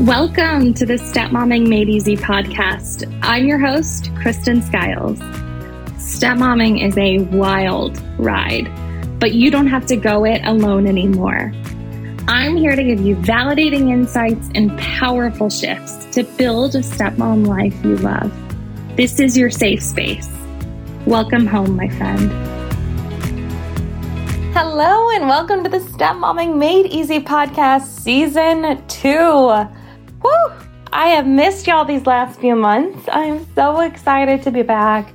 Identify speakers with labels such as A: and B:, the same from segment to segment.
A: Welcome to the Stepmomming Ain't Easy podcast. I'm your host, Kristen Skiles. Stepmomming is a wild ride, but you don't have to go it alone anymore. I'm here to give you validating insights and powerful shifts to build a stepmom life you love. This is your safe space. Welcome home, my friend. Hello, and welcome to the Stepmomming Ain't Easy podcast, season two. Woo! I have missed y'all these last few months. I'm so excited to be back.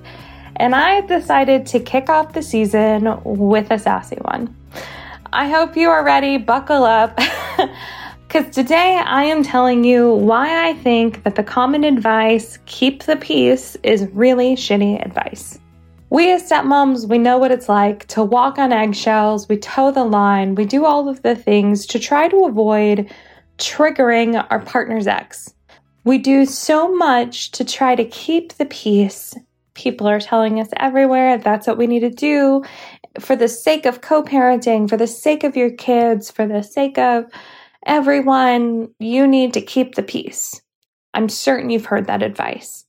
A: And I decided to kick off the season with a sassy one. I hope you are ready. Buckle up. Because today I am telling you why I think that the common advice, keep the peace, is really shitty advice. We as stepmoms, we know what it's like to walk on eggshells, we toe the line, we do all of the things to try to avoid triggering our partner's ex. We do so much to try to keep the peace. People are telling us everywhere that's what we need to do for the sake of co parenting, for the sake of your kids, for the sake of everyone. You need to keep the peace. I'm certain you've heard that advice.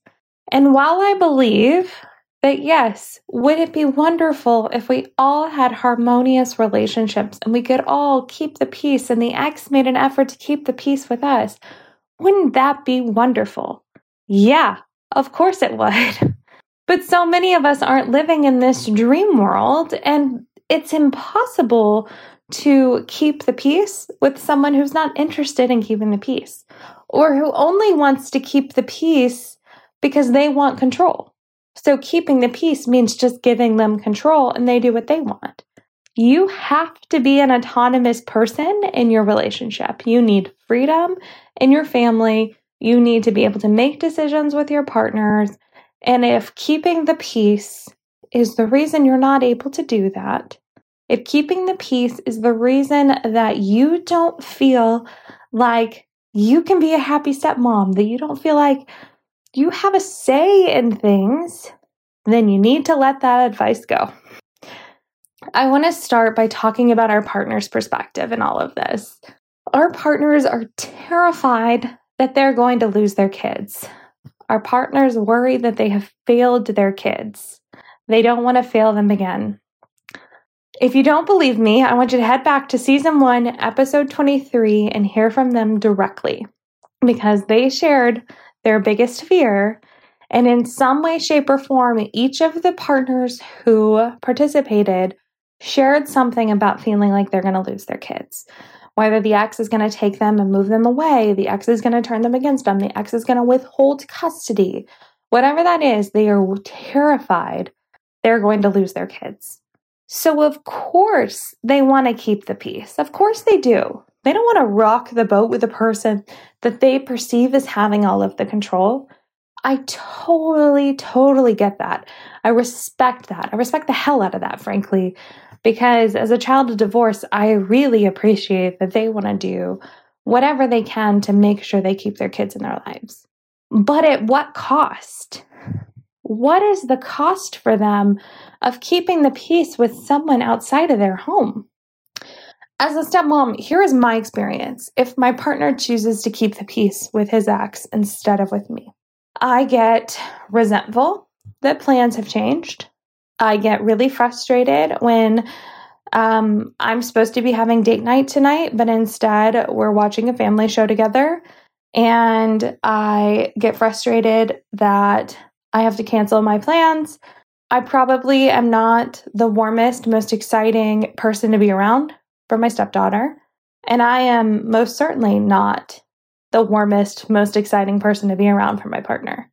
A: And while I believe that yes, would it be wonderful if we all had harmonious relationships and we could all keep the peace and the ex made an effort to keep the peace with us? Wouldn't that be wonderful? Yeah, of course it would. But so many of us aren't living in this dream world, and it's impossible to keep the peace with someone who's not interested in keeping the peace or who only wants to keep the peace because they want control. So keeping the peace means just giving them control and they do what they want. You have to be an autonomous person in your relationship. You need freedom in your family. You need to be able to make decisions with your partners. And if keeping the peace is the reason you're not able to do that, if keeping the peace is the reason that you don't feel like you can be a happy stepmom, that you don't feel like you have a say in things, then you need to let that advice go. I want to start by talking about our partner's perspective in all of this. Our partners are terrified that they're going to lose their kids. Our partners worry that they have failed their kids. They don't want to fail them again. If you don't believe me, I want you to head back to season one, episode 23, and hear from them directly because they shared their biggest fear. And in some way, shape, or form, each of the partners who participated shared something about feeling like they're going to lose their kids. Whether the ex is going to take them and move them away, the ex is going to turn them against them, the ex is going to withhold custody, whatever that is, they are terrified they're going to lose their kids. So, of course, they want to keep the peace. Of course, they do. They don't want to rock the boat with a person that they perceive as having all of the control. I totally, totally get that. I respect that. I respect the hell out of that, frankly, because as a child of divorce, I really appreciate that they want to do whatever they can to make sure they keep their kids in their lives. But at what cost? What is the cost for them of keeping the peace with someone outside of their home? As a stepmom, here is my experience. If my partner chooses to keep the peace with his ex instead of with me, I get resentful that plans have changed. I get really frustrated when um, I'm supposed to be having date night tonight, but instead we're watching a family show together. And I get frustrated that I have to cancel my plans. I probably am not the warmest, most exciting person to be around for my stepdaughter. And I am most certainly not the warmest, most exciting person to be around for my partner.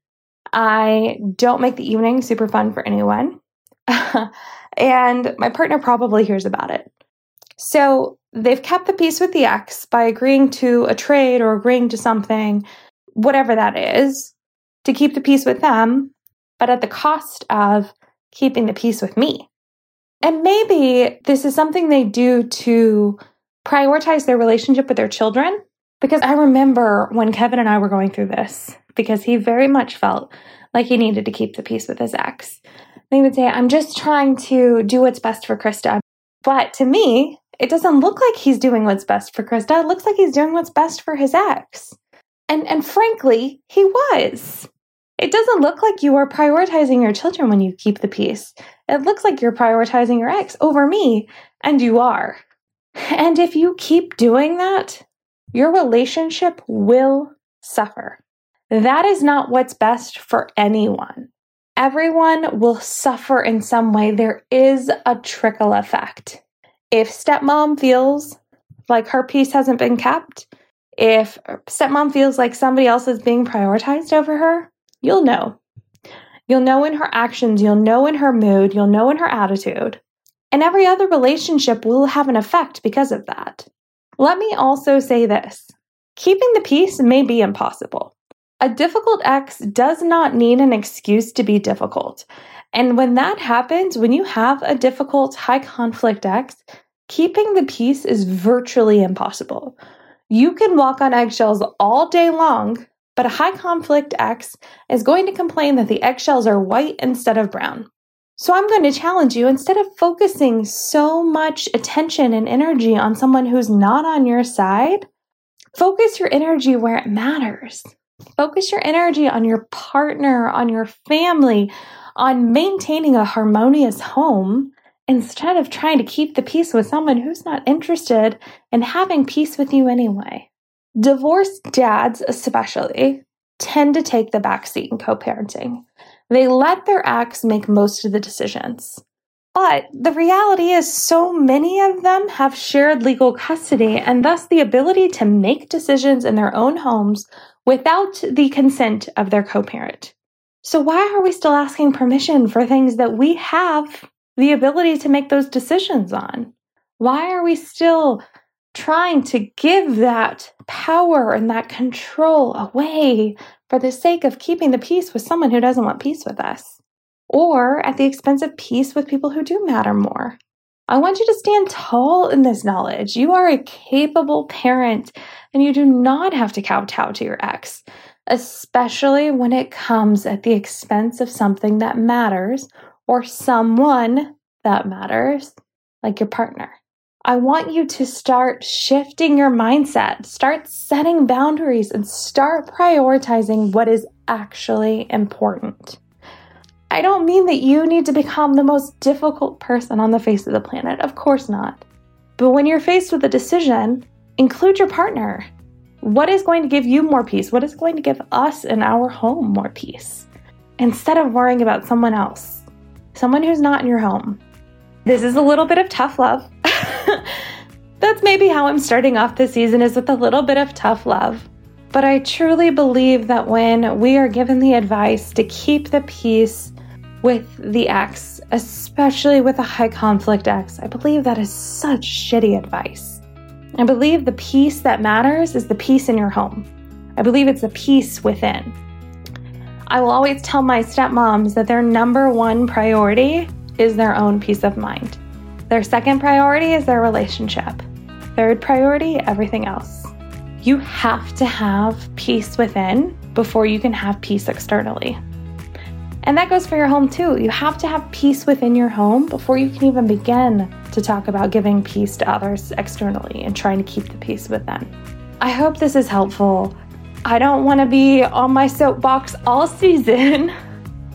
A: I don't make the evening super fun for anyone. and my partner probably hears about it. So they've kept the peace with the ex by agreeing to a trade or agreeing to something, whatever that is, to keep the peace with them, but at the cost of keeping the peace with me. And maybe this is something they do to prioritize their relationship with their children. Because I remember when Kevin and I were going through this, because he very much felt like he needed to keep the peace with his ex. They would say, I'm just trying to do what's best for Krista. But to me, it doesn't look like he's doing what's best for Krista. It looks like he's doing what's best for his ex. And, and frankly, he was. It doesn't look like you are prioritizing your children when you keep the peace. It looks like you're prioritizing your ex over me, and you are. And if you keep doing that, your relationship will suffer. That is not what's best for anyone. Everyone will suffer in some way. There is a trickle effect. If stepmom feels like her peace hasn't been kept, if stepmom feels like somebody else is being prioritized over her, you'll know. You'll know in her actions, you'll know in her mood, you'll know in her attitude. And every other relationship will have an effect because of that. Let me also say this keeping the peace may be impossible. A difficult ex does not need an excuse to be difficult. And when that happens, when you have a difficult, high conflict ex, keeping the peace is virtually impossible. You can walk on eggshells all day long, but a high conflict X is going to complain that the eggshells are white instead of brown. So I'm going to challenge you instead of focusing so much attention and energy on someone who's not on your side, focus your energy where it matters. Focus your energy on your partner, on your family, on maintaining a harmonious home instead of trying to keep the peace with someone who's not interested in having peace with you anyway. Divorced dads, especially, tend to take the backseat in co parenting. They let their ex make most of the decisions. But the reality is, so many of them have shared legal custody and thus the ability to make decisions in their own homes without the consent of their co parent. So, why are we still asking permission for things that we have the ability to make those decisions on? Why are we still trying to give that power and that control away for the sake of keeping the peace with someone who doesn't want peace with us, or at the expense of peace with people who do matter more. I want you to stand tall in this knowledge. You are a capable parent and you do not have to kowtow to your ex, especially when it comes at the expense of something that matters or someone that matters, like your partner. I want you to start shifting your mindset, start setting boundaries, and start prioritizing what is actually important. I don't mean that you need to become the most difficult person on the face of the planet. Of course not. But when you're faced with a decision, include your partner. What is going to give you more peace? What is going to give us in our home more peace? Instead of worrying about someone else, someone who's not in your home. This is a little bit of tough love. That's maybe how I'm starting off this season is with a little bit of tough love. But I truly believe that when we are given the advice to keep the peace with the ex, especially with a high conflict ex, I believe that is such shitty advice. I believe the peace that matters is the peace in your home. I believe it's the peace within. I will always tell my stepmoms that their number one priority is their own peace of mind. Their second priority is their relationship. Third priority, everything else. You have to have peace within before you can have peace externally. And that goes for your home too. You have to have peace within your home before you can even begin to talk about giving peace to others externally and trying to keep the peace within. I hope this is helpful. I don't want to be on my soapbox all season,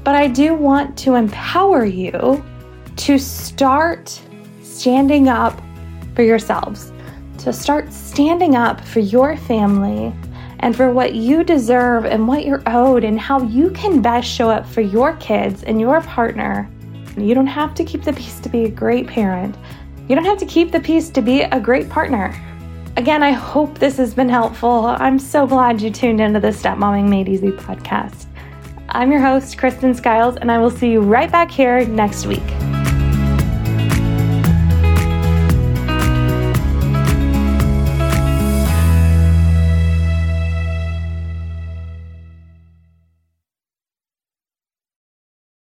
A: but I do want to empower you to start standing up for yourselves, to start standing up for your family and for what you deserve and what you're owed and how you can best show up for your kids and your partner. You don't have to keep the peace to be a great parent. You don't have to keep the peace to be a great partner. Again, I hope this has been helpful. I'm so glad you tuned into the Stepmomming Ain't Easy podcast. I'm your host, Kristen Skiles, and I will see you right back here next week.